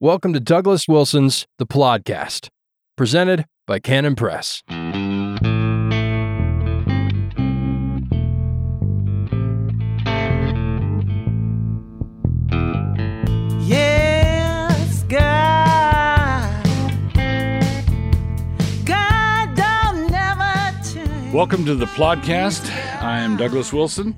Welcome to Douglas Wilson's The Podcast, presented by Canon Press. Yes, God. God don't never change. Welcome to the podcast. I am Douglas Wilson.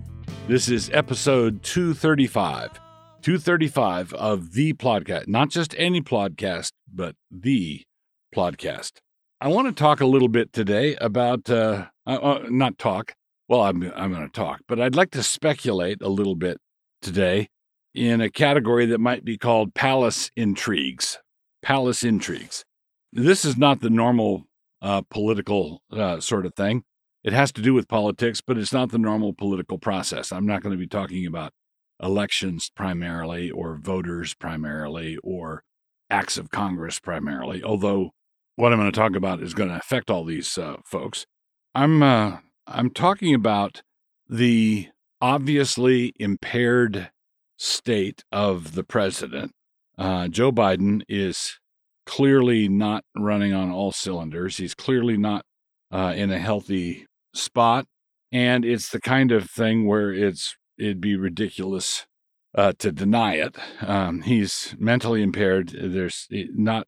This is episode 235. 235 of the podcast, Not just any podcast, but the podcast. I want to talk a little bit today about, uh, uh, uh, not talk, well, I'm, I'm going to talk, but I'd like to speculate a little bit today in a category that might be called palace intrigues. Palace intrigues. This is not the normal uh, political uh, sort of thing. It has to do with politics, but it's not the normal political process. I'm not going to be talking about elections primarily or voters primarily or acts of Congress primarily, although what I'm going to talk about is going to affect all these uh, folks. I'm uh, I'm talking about the obviously impaired state of the president. Uh, Joe Biden is clearly not running on all cylinders. He's clearly not uh, in a healthy spot, and it's the kind of thing where it's it'd be ridiculous uh, to deny it. Um, he's mentally impaired. There's not.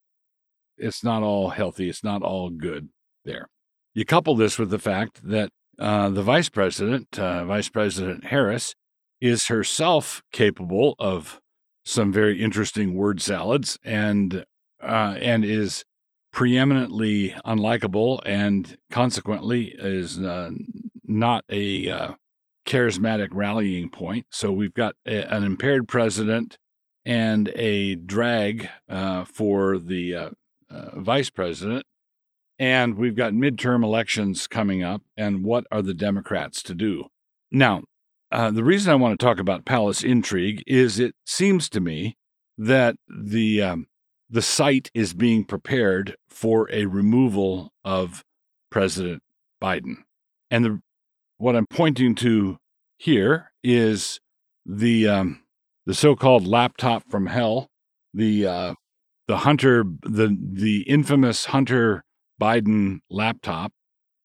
It's not all healthy. It's not all good there. You couple this with the fact that uh, the vice president, uh, Vice President Harris, is herself capable of some very interesting word salads and uh, and is preeminently unlikable and consequently is uh, not a uh, charismatic rallying point. So we've got a, an impaired president and a drag uh, for the uh, uh, vice president. And we've got midterm elections coming up. And what are the Democrats to do? Now, uh, the reason I want to talk about palace intrigue is it seems to me that the um, the site is being prepared for a removal of President Biden, and the what I'm pointing to here is the um, the so-called laptop from hell, the uh, the Hunter the the infamous Hunter Biden laptop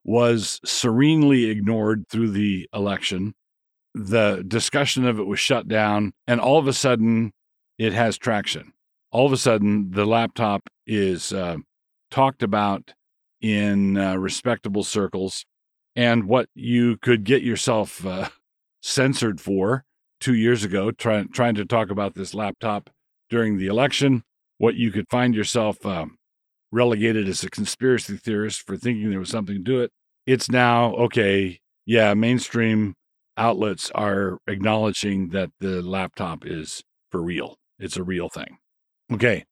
was serenely ignored through the election the discussion of it was shut down, and all of a sudden, it has traction. All of a sudden, the laptop is uh, talked about in uh, respectable circles, and what you could get yourself uh, censored for two years ago, trying trying to talk about this laptop during the election, what you could find yourself um, relegated as a conspiracy theorist for thinking there was something to it. It's now okay. Yeah, mainstream outlets are acknowledging that the laptop is for real. It's a real thing. Okay.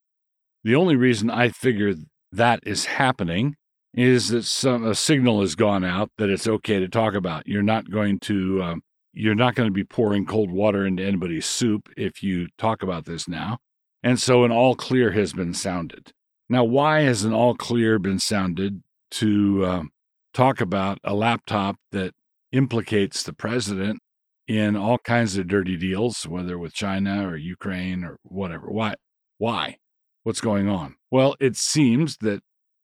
The only reason I figure that is happening is that some a signal has gone out that it's okay to talk about. You're not going to um, you're not going to be pouring cold water into anybody's soup if you talk about this now. And so an all clear has been sounded. Now, why has an all clear been sounded to um, talk about a laptop that implicates the president in all kinds of dirty deals, whether with China or Ukraine or whatever. Why? Why? What's going on? Well, it seems that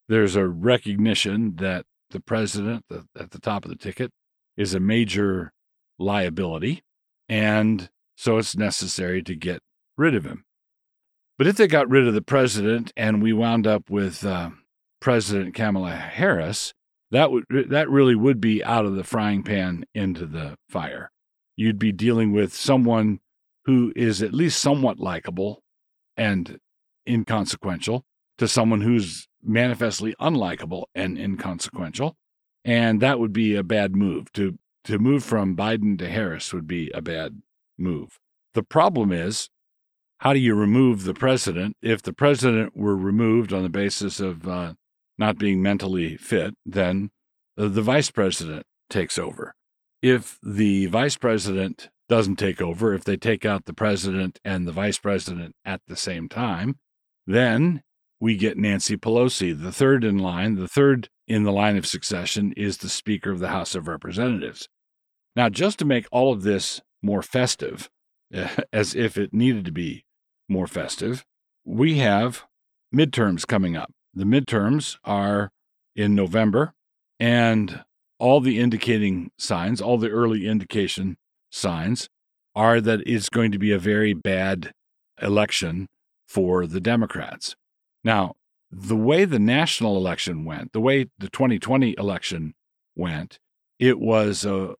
there's a recognition that the president at the top of the ticket is a major liability, and so it's necessary to get rid of him. But if they got rid of the president and we wound up with uh, President Kamala Harris, that would that really would be out of the frying pan into the fire. You'd be dealing with someone who is at least somewhat likable and inconsequential to someone who's manifestly unlikable and inconsequential. And that would be a bad move. To to move from Biden to Harris would be a bad move. The problem is how do you remove the president? If the president were removed on the basis of uh, not being mentally fit, then the vice president takes over. If the vice president doesn't take over, if they take out the president and the vice president at the same time, then we get Nancy Pelosi. The third in line, the third in the line of succession is the Speaker of the House of Representatives. Now, just to make all of this more festive, as if it needed to be more festive, we have midterms coming up. The midterms are in November, and all the indicating signs, all the early indication signs, are that it's going to be a very bad election for the Democrats. Now, the way the national election went, the way the 2020 election went, it was uh,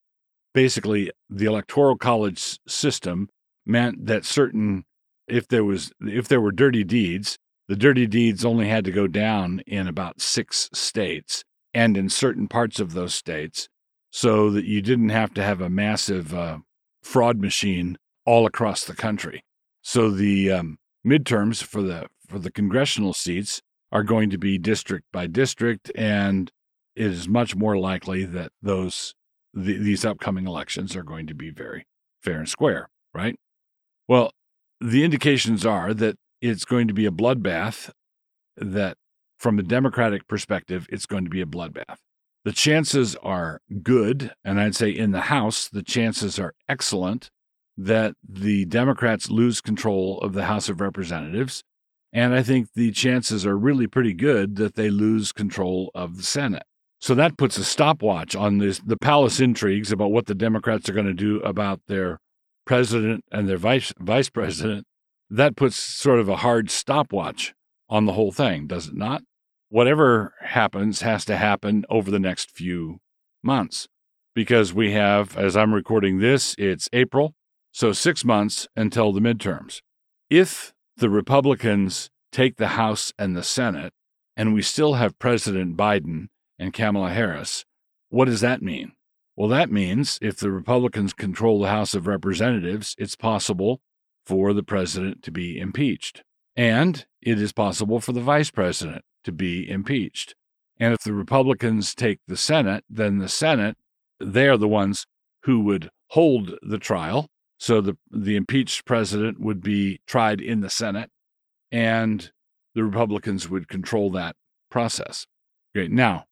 basically the electoral college system meant that certain if there was if there were dirty deeds, the dirty deeds only had to go down in about 6 states and in certain parts of those states so that you didn't have to have a massive uh, fraud machine all across the country. So the um, midterms for the for the congressional seats are going to be district by district, and it is much more likely that those the, these upcoming elections are going to be very fair and square, right? Well, the indications are that it's going to be a bloodbath. That from a Democratic perspective, it's going to be a bloodbath. The chances are good, and I'd say in the House, the chances are excellent that the Democrats lose control of the House of Representatives. And I think the chances are really pretty good that they lose control of the Senate. So that puts a stopwatch on this, the palace intrigues about what the Democrats are going to do about their president and their vice, vice president. That puts sort of a hard stopwatch on the whole thing, does it not? Whatever happens has to happen over the next few months because we have, as I'm recording this, it's April. So, six months until the midterms. If the Republicans take the House and the Senate, and we still have President Biden and Kamala Harris, what does that mean? Well, that means if the Republicans control the House of Representatives, it's possible for the president to be impeached. And it is possible for the vice president to be impeached. And if the Republicans take the Senate, then the Senate, they are the ones who would hold the trial so the the impeached president would be tried in the Senate, and the Republicans would control that process. Great. Now,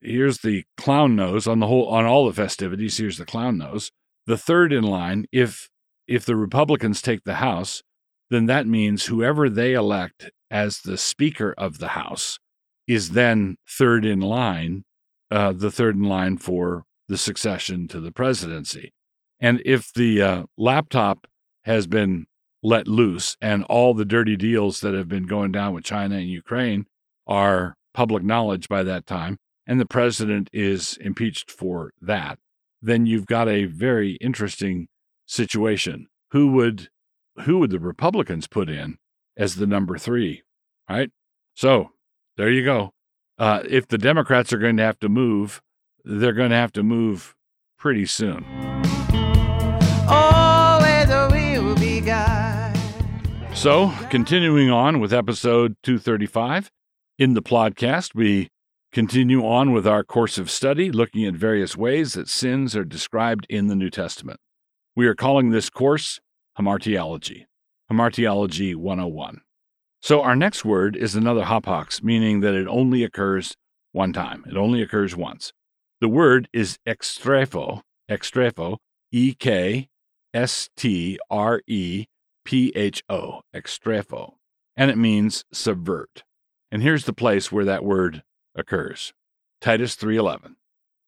here's the clown nose on the whole on all the festivities. Here's the clown nose. The third in line, if if the Republicans take the House, then that means whoever they elect as the Speaker of the House is then third in line, uh, the third in line for the succession to the presidency. And if the uh, laptop has been let loose and all the dirty deals that have been going down with China and Ukraine are public knowledge by that time, and the president is impeached for that, then you've got a very interesting situation. Who would who would the Republicans put in as the number three? Right. So there you go. Uh, if the Democrats are going to have to move, they're going to have to move pretty soon. So, continuing on with episode 235, in the podcast, we continue on with our course of study, looking at various ways that sins are described in the New Testament. We are calling this course Hamartiology, Hamartiology 101. So, our next word is another hapax, meaning that it only occurs one time. It only occurs once. The word is ekstrepho, ekstrepho, E K S T R E P H O, ekstrepho, and it means subvert. And here's the place where that word occurs. Titus 3:11.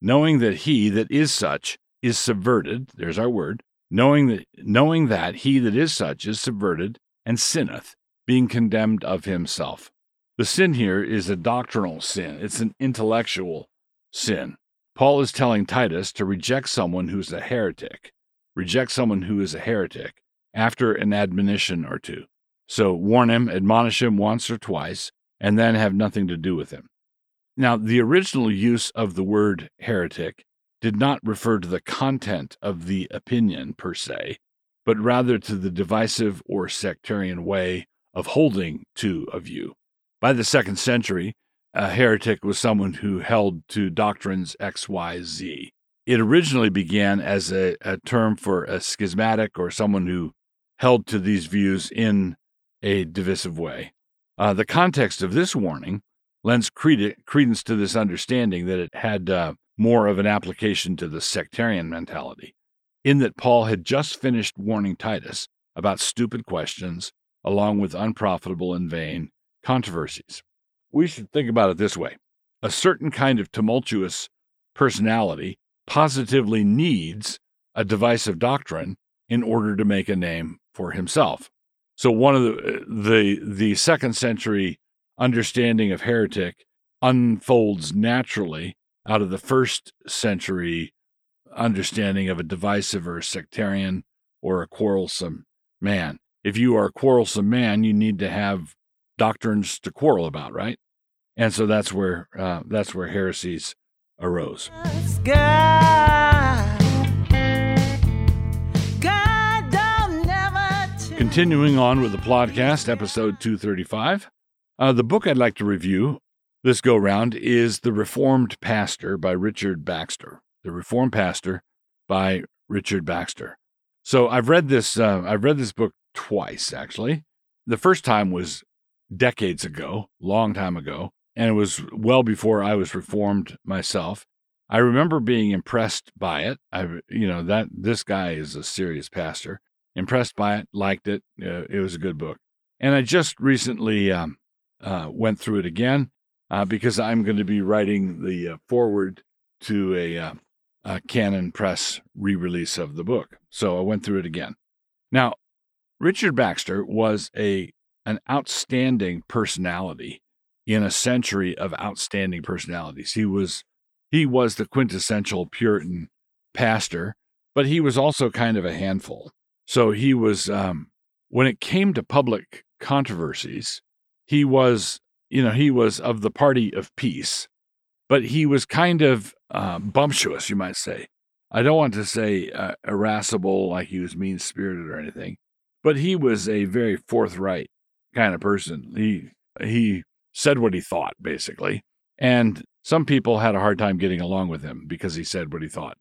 Knowing that he that is such is subverted, there's our word, knowing that knowing that he that is such is subverted and sinneth, being condemned of himself. The sin here is a doctrinal sin. It's an intellectual sin. Paul is telling Titus to reject someone who's a heretic. Reject someone who is a heretic after an admonition or two. So warn him, admonish him once or twice, and then have nothing to do with him. Now, the original use of the word heretic did not refer to the content of the opinion per se, but rather to the divisive or sectarian way of holding to a view. By the second century, a heretic was someone who held to doctrines X, Y, Z. It originally began as a, a term for a schismatic or someone who held to these views in a divisive way. Uh, the context of this warning lends credence to this understanding that it had uh, more of an application to the sectarian mentality, in that Paul had just finished warning Titus about stupid questions along with unprofitable and vain controversies. We should think about it this way a certain kind of tumultuous personality positively needs a divisive doctrine in order to make a name for himself. So one of the the the second century understanding of heretic unfolds naturally out of the first century understanding of a divisive or a sectarian or a quarrelsome man. If you are a quarrelsome man, you need to have doctrines to quarrel about, right? And so that's where uh, that's where heresies arose. God, Continuing on with the podcast, episode 235. Uh, the book I'd like to review this go round is The Reformed Pastor by Richard Baxter. The Reformed Pastor by Richard Baxter. So I've read this. Uh, I've read this book twice actually. The first time was decades ago, long time ago, and it was well before I was reformed myself. I remember being impressed by it. I, you know, that this guy is a serious pastor. Impressed by it, liked it. Uh, it was a good book, and I just recently um, uh, went through it again uh, because I'm going to be writing the uh, foreword to a, uh, a Canon Press re-release of the book. So I went through it again. Now, Richard Baxter was a an outstanding personality in a century of outstanding personalities. He was he was the quintessential Puritan pastor, but he was also kind of a handful. So he was um, when it came to public controversies, he was you know he was of the party of peace, but he was kind of uh, bumptious, you might say. I don't want to say uh, irascible, like he was mean spirited or anything, but he was a very forthright kind of person. He he said what he thought basically, and some people had a hard time getting along with him because he said what he thought.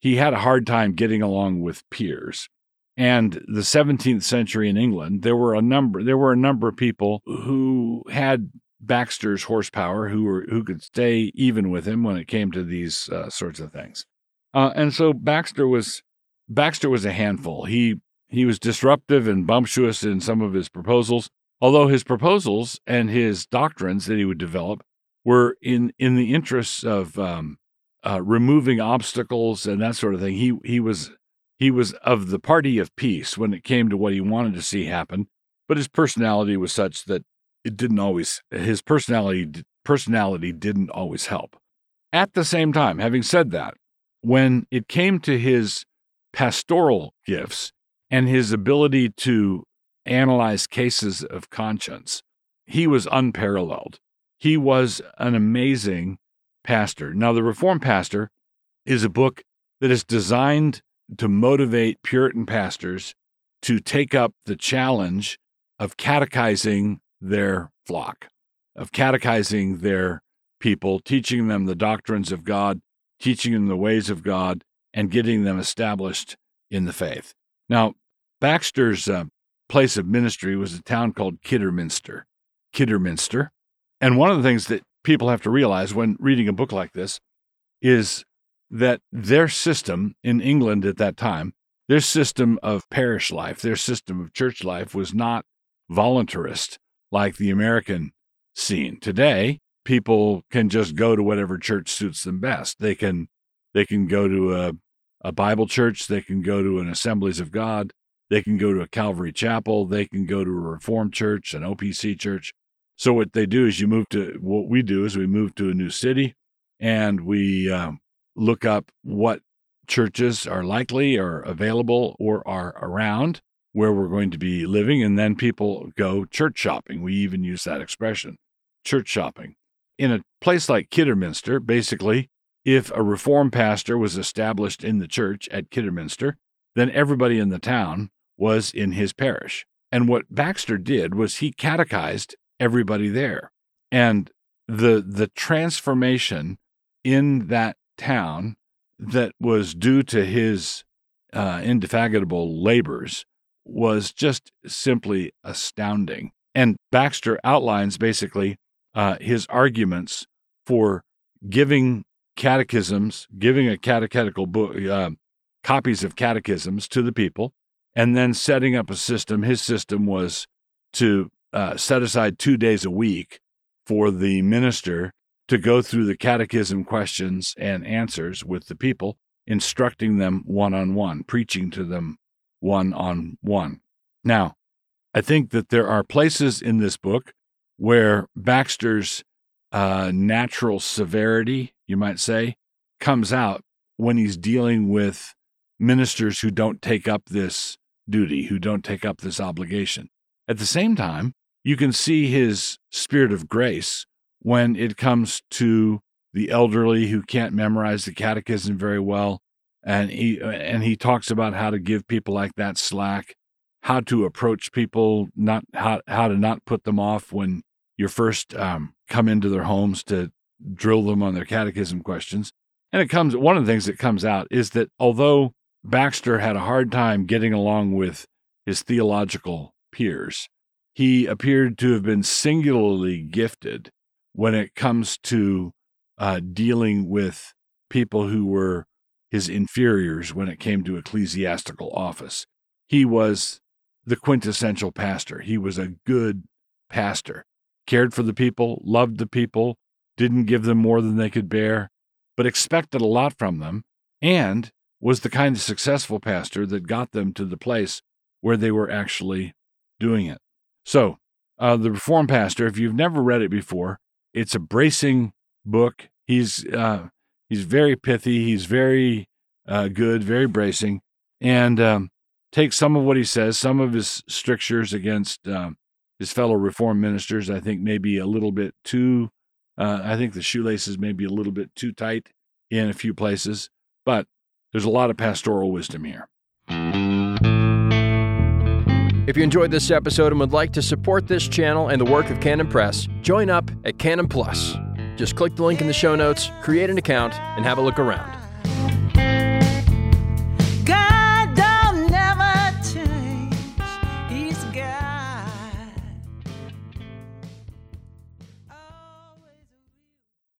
He had a hard time getting along with peers. And the 17th century in England, there were a number there were a number of people who had Baxter's horsepower who were who could stay even with him when it came to these uh, sorts of things. Uh, and so Baxter was Baxter was a handful. He he was disruptive and bumptious in some of his proposals, although his proposals and his doctrines that he would develop were in in the interests of um, uh, removing obstacles and that sort of thing. He he was he was of the party of peace when it came to what he wanted to see happen, but his personality was such that it didn't always his personality personality didn't always help. At the same time, having said that, when it came to his pastoral gifts and his ability to analyze cases of conscience, he was unparalleled. He was an amazing pastor. Now, The Reformed Pastor is a book that is designed to motivate Puritan pastors to take up the challenge of catechizing their flock, of catechizing their people, teaching them the doctrines of God, teaching them the ways of God, and getting them established in the faith. Now, Baxter's uh, place of ministry was a town called Kidderminster. Kidderminster. And one of the things that people have to realize when reading a book like this is that their system in England at that time, their system of parish life, their system of church life was not voluntarist like the American scene. Today, people can just go to whatever church suits them best. They can they can go to a, a Bible church, they can go to an Assemblies of God, they can go to a Calvary Chapel, they can go to a Reformed church, an OPC church. So what they do is you move to what we do is we move to a new city and we um, look up what churches are likely or available or are around where we're going to be living. And then people go church shopping. We even use that expression church shopping. In a place like Kidderminster, basically, if a reformed pastor was established in the church at Kidderminster, then everybody in the town was in his parish. And what Baxter did was he catechized everybody there. And the the transformation in that town that was due to his uh, indefatigable labors was just simply astounding. And Baxter outlines basically uh, his arguments for giving catechisms, giving a catechetical book, uh, copies of catechisms to the people, and then setting up a system. His system was to uh, set aside two days a week for the minister to go through the catechism questions and answers with the people, instructing them one on one, preaching to them one on one. Now, I think that there are places in this book where Baxter's uh, natural severity, you might say, comes out when he's dealing with ministers who don't take up this duty, who don't take up this obligation. At the same time, you can see his spirit of grace when it comes to the elderly who can't memorize the catechism very well and he and he talks about how to give people like that slack how to approach people not how, how to not put them off when you first um, come into their homes to drill them on their catechism questions. And it comes one of the things that comes out is that although baxter had a hard time getting along with his theological peers he appeared to have been singularly gifted when it comes to uh, dealing with people who were his inferiors when it came to ecclesiastical office. He was the quintessential pastor. He was a good pastor, cared for the people, loved the people, didn't give them more than they could bear, but expected a lot from them, and was the kind of successful pastor that got them to the place where they were actually doing it. So, uh, the Reformed Pastor, if you've never read it before, it's a bracing book. He's uh, he's very pithy. He's very uh, good, very bracing, and um, some of what he says, some of his strictures against um, his fellow reform ministers. I think maybe a little bit too. Uh, I think the shoelaces may be a little bit too tight in a few places, but there's a lot of pastoral wisdom here. If you enjoyed this episode and would like to support this channel and the work of Canon Press, join up at Canon Plus. Just click the link in the show notes, create an account, and have a look around.